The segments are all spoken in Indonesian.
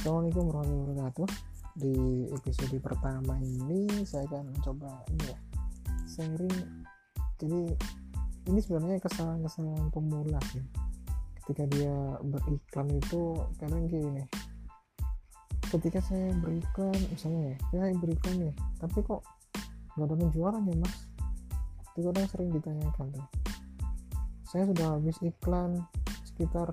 Assalamualaikum warahmatullahi wabarakatuh. Di episode pertama ini saya akan mencoba ini ya sharing. Jadi ini sebenarnya kesalahan-kesalahan pemula sih. Ketika dia beriklan itu kadang gini. Ketika saya berikan misalnya ya saya berikan nih tapi kok nggak ada penjualan ya mas? Itu kadang sering ditanyakan tuh. Saya sudah habis iklan sekitar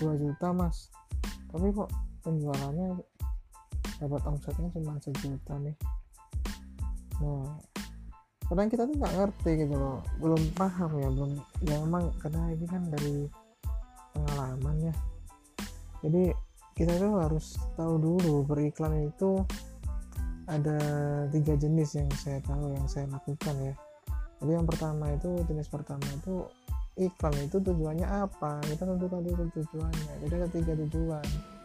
2 juta mas tapi kok penjualannya dapat omsetnya cuma sejuta nih. Nah kadang kita tuh nggak ngerti gitu loh. Belum paham ya belum ya emang karena ini kan dari pengalaman ya. Jadi kita tuh harus tahu dulu beriklan itu ada tiga jenis yang saya tahu yang saya lakukan ya. Jadi yang pertama itu jenis pertama itu iklan itu tujuannya apa? Kita tentukan dulu tujuannya. Jadi ada tiga tujuan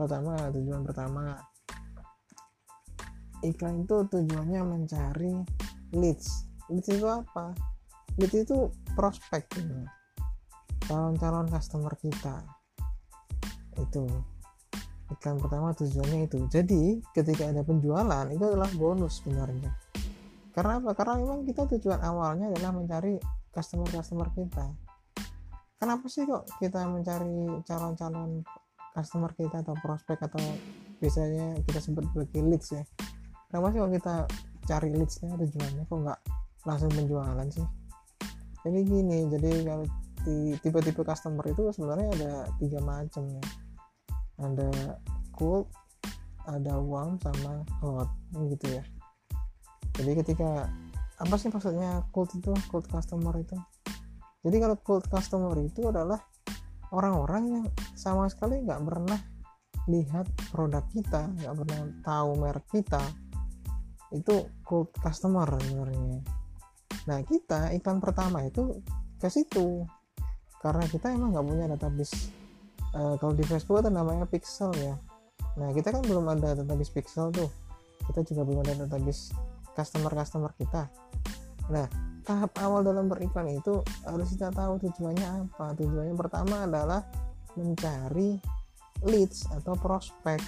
pertama tujuan pertama. Iklan itu tujuannya mencari leads. Leads itu apa? Leads itu prospek calon-calon customer kita. Itu. Iklan pertama tujuannya itu. Jadi ketika ada penjualan itu adalah bonus sebenarnya. Karena apa? Karena memang kita tujuan awalnya adalah mencari customer-customer kita. Kenapa sih kok kita mencari calon-calon customer kita atau prospek atau biasanya kita sebut sebagai leads ya. Kenapa sih kok kita cari leadsnya tujuannya kok nggak langsung penjualan sih? Jadi gini jadi kalau di tipe-tipe customer itu sebenarnya ada tiga macam ya. Ada cold ada warm sama hot gitu ya. Jadi ketika apa sih maksudnya cold itu cold customer itu? Jadi kalau cold customer itu adalah orang-orang yang sama sekali nggak pernah lihat produk kita nggak pernah tahu merek kita itu cold customer sebenarnya. Nah kita iklan pertama itu ke situ. Karena kita emang nggak punya database uh, kalau di Facebook itu namanya pixel ya. Nah kita kan belum ada database pixel tuh. Kita juga belum ada database customer customer kita. Nah tahap awal dalam beriklan itu harus kita tahu tujuannya apa. Tujuannya pertama adalah mencari leads atau prospek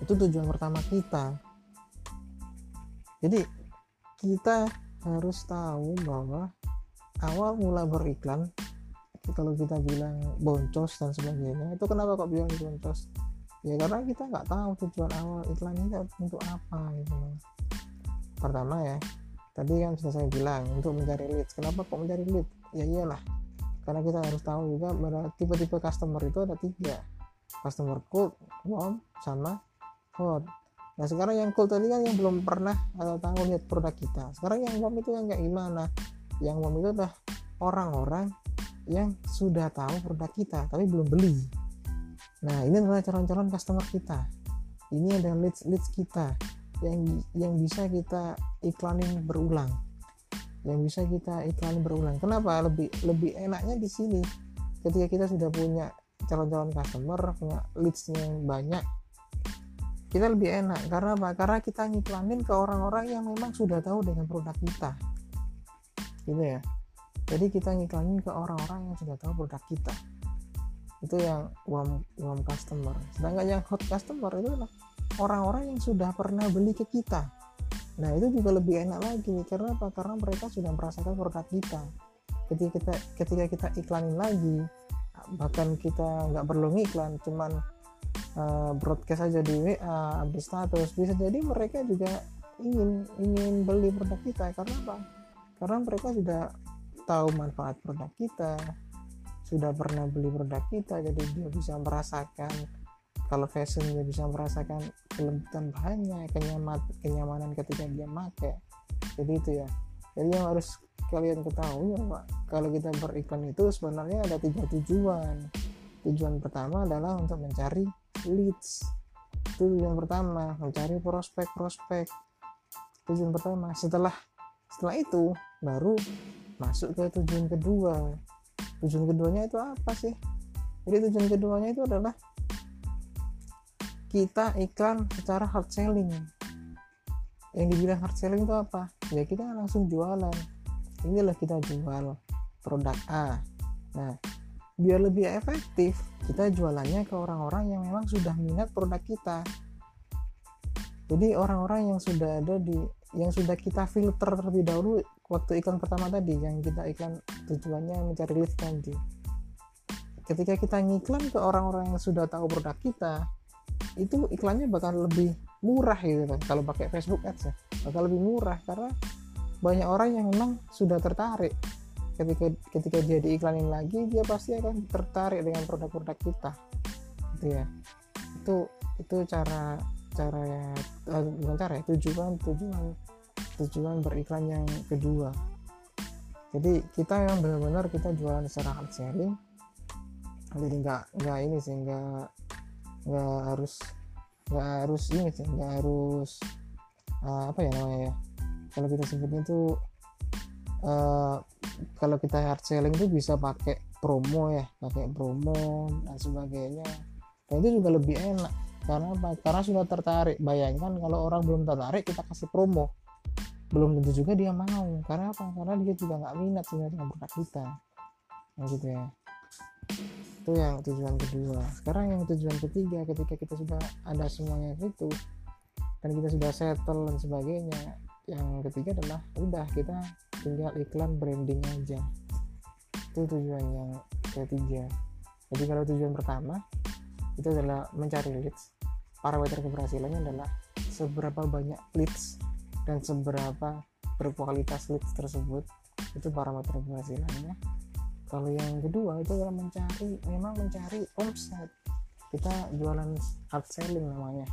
itu tujuan pertama kita. Jadi kita harus tahu bahwa awal mula beriklan kalau kita bilang boncos dan sebagainya itu kenapa kok bilang boncos? Ya karena kita nggak tahu tujuan awal iklan ini untuk apa gitu. Pertama ya tadi kan sudah saya bilang untuk mencari leads. Kenapa kok mencari lead ya iyalah. Karena kita harus tahu juga bahwa tipe-tipe customer itu ada tiga. Customer cold warm sama hot. Nah sekarang yang cold tadi kan yang belum pernah atau tahu lihat produk kita. Sekarang yang warm itu yang kayak gimana? Yang warm itu adalah orang-orang yang sudah tahu produk kita tapi belum beli. Nah ini adalah calon-calon customer kita. Ini adalah leads leads kita yang yang bisa kita iklanin berulang. Yang bisa kita iklanin berulang. Kenapa? Lebih lebih enaknya di sini. Ketika kita sudah punya calon-calon customer punya leadsnya yang banyak kita lebih enak. Karena apa? Karena kita ngiklanin ke orang-orang yang memang sudah tahu dengan produk kita. Gitu ya. Jadi kita ngiklanin ke orang-orang yang sudah tahu produk kita. Itu yang warm warm customer. Sedangkan yang hot customer itu adalah orang-orang yang sudah pernah beli ke kita nah itu juga lebih enak lagi. Karena apa? Karena mereka sudah merasakan produk kita. Ketika kita ketika kita iklanin lagi bahkan kita nggak perlu ngiklan cuman uh, broadcast aja di WA update status bisa jadi mereka juga ingin ingin beli produk kita. Karena apa? Karena mereka sudah tahu manfaat produk kita sudah pernah beli produk kita jadi dia bisa merasakan kalau fashion dia bisa merasakan kelembutan bahannya kenyaman kenyamanan ketika dia pakai jadi itu ya. Jadi yang harus kalian ketahui ya Pak kalau kita beriklan itu sebenarnya ada tiga tujuan. Tujuan pertama adalah untuk mencari leads. Itu tujuan pertama mencari prospek-prospek. Tujuan pertama setelah setelah itu baru masuk ke tujuan kedua. Tujuan keduanya itu apa sih? Jadi tujuan keduanya itu adalah kita iklan secara hard selling. Yang dibilang hard selling itu apa? Ya kita langsung jualan. Inilah kita jual produk A. Nah biar lebih efektif kita jualannya ke orang-orang yang memang sudah minat produk kita. Jadi orang-orang yang sudah ada di yang sudah kita filter terlebih dahulu waktu iklan pertama tadi yang kita iklan tujuannya mencari lead tadi ketika kita ngiklan ke orang-orang yang sudah tahu produk kita itu iklannya bakal lebih murah gitu kan kalau pakai Facebook Ads ya. Bakal lebih murah karena banyak orang yang memang sudah tertarik. Ketika ketika dia diiklanin lagi dia pasti akan tertarik dengan produk-produk kita. Gitu ya. Itu itu cara cara ya bukan cara ya tujuan tujuan tujuan beriklan yang kedua. Jadi kita yang benar-benar kita jualan secara selling jadi nggak nggak ini sih nggak nggak harus nggak harus ini sih nggak harus uh, apa ya namanya ya? Kalau kita sebutnya tuh uh, kalau kita hard selling itu bisa pakai promo ya pakai promo dan sebagainya. Dan itu juga lebih enak. Karena apa? Karena sudah tertarik. Bayangkan kalau orang belum tertarik kita kasih promo. Belum tentu juga dia mau. Karena apa? Karena dia juga nggak minat sebenarnya dengan produk kita. Nah, gitu ya itu yang tujuan kedua. Sekarang yang tujuan ketiga ketika kita sudah ada semuanya itu dan kita sudah settle dan sebagainya yang ketiga adalah udah kita tinggal iklan branding aja. Itu tujuan yang ketiga. Jadi kalau tujuan pertama itu adalah mencari leads. Parameter keberhasilannya adalah seberapa banyak leads dan seberapa berkualitas leads tersebut. Itu parameter keberhasilannya kalau yang kedua itu adalah mencari memang mencari omset. Kita jualan hard selling namanya.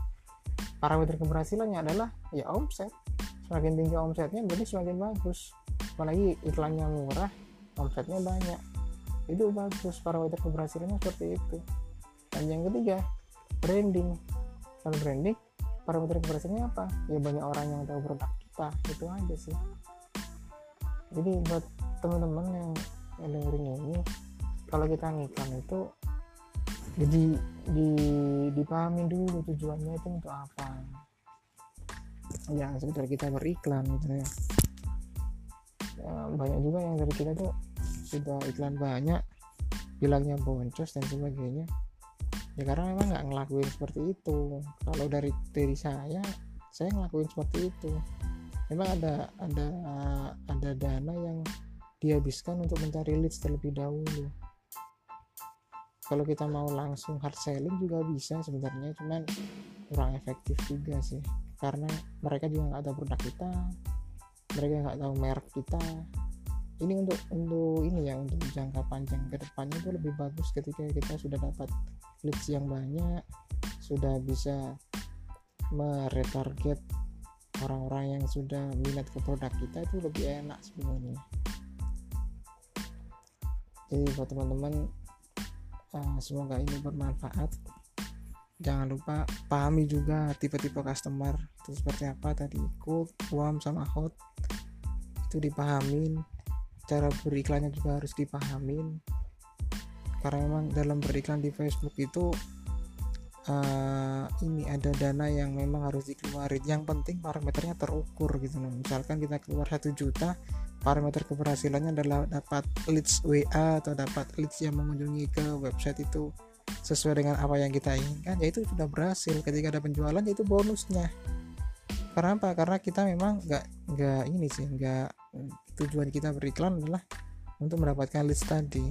Parameter keberhasilannya adalah ya omset. Semakin tinggi omsetnya berarti semakin bagus. Apalagi iklannya murah omsetnya banyak. Itu bagus parameter keberhasilannya seperti itu. Dan yang ketiga branding. Kalau branding parameter keberhasilannya apa? Ya banyak orang yang tahu produk kita itu aja sih. Jadi buat teman-teman yang, yang dengerin ini kalau kita ngiklan itu jadi di dipahami dulu tujuannya itu untuk apa. Jangan sekedar kita beriklan gitu ya. Ya, banyak juga yang dari kita tuh sudah iklan banyak bilangnya boncos dan sebagainya. Ya karena memang nggak ngelakuin seperti itu. Kalau dari dari saya saya ngelakuin seperti itu. Memang ada ada ada dana yang dihabiskan untuk mencari leads terlebih dahulu. Kalau kita mau langsung hard selling juga bisa sebenarnya cuman kurang efektif juga sih. Karena mereka juga nggak ada produk kita mereka nggak tahu merek kita. Ini untuk untuk ini ya untuk jangka panjang ke depannya itu lebih bagus ketika kita sudah dapat leads yang banyak sudah bisa meretarget orang-orang yang sudah minat ke produk kita itu lebih enak sebenarnya jadi buat teman-teman uh, semoga ini bermanfaat. Jangan lupa pahami juga tipe-tipe customer itu seperti apa tadi. Cold, warm sama hot. Itu dipahamin. Cara beriklannya juga harus dipahamin. Karena memang dalam beriklan di Facebook itu uh, ini ada dana yang memang harus dikeluarin. Yang penting parameternya terukur gitu misalkan kita keluar satu juta parameter keberhasilannya adalah dapat leads WA atau dapat leads yang mengunjungi ke website itu sesuai dengan apa yang kita inginkan ya itu sudah berhasil. Ketika ada penjualan yaitu bonusnya. Karena apa? Karena kita memang nggak nggak ini sih nggak tujuan kita beriklan adalah untuk mendapatkan leads tadi.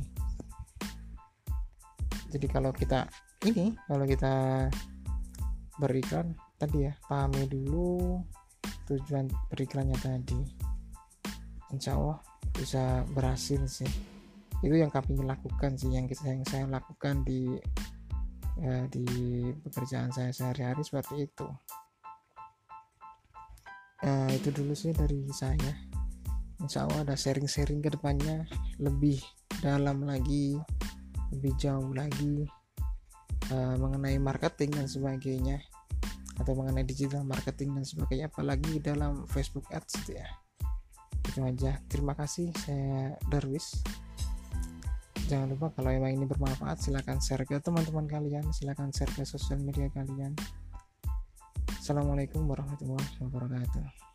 Jadi kalau kita ini kalau kita beriklan tadi ya pahami dulu tujuan beriklannya tadi insya Allah bisa berhasil sih. Itu yang kami lakukan sih yang kita yang saya lakukan di ya, di pekerjaan saya sehari-hari seperti itu. Nah, itu dulu sih dari saya. Insya Allah ada sharing-sharing ke depannya lebih dalam lagi lebih jauh lagi uh, mengenai marketing dan sebagainya atau mengenai digital marketing dan sebagainya apalagi dalam Facebook Ads ya itu aja. Terima kasih saya Darwis. Jangan lupa kalau emang ini bermanfaat silahkan share ke teman-teman kalian silahkan share ke sosial media kalian. Assalamualaikum warahmatullahi wabarakatuh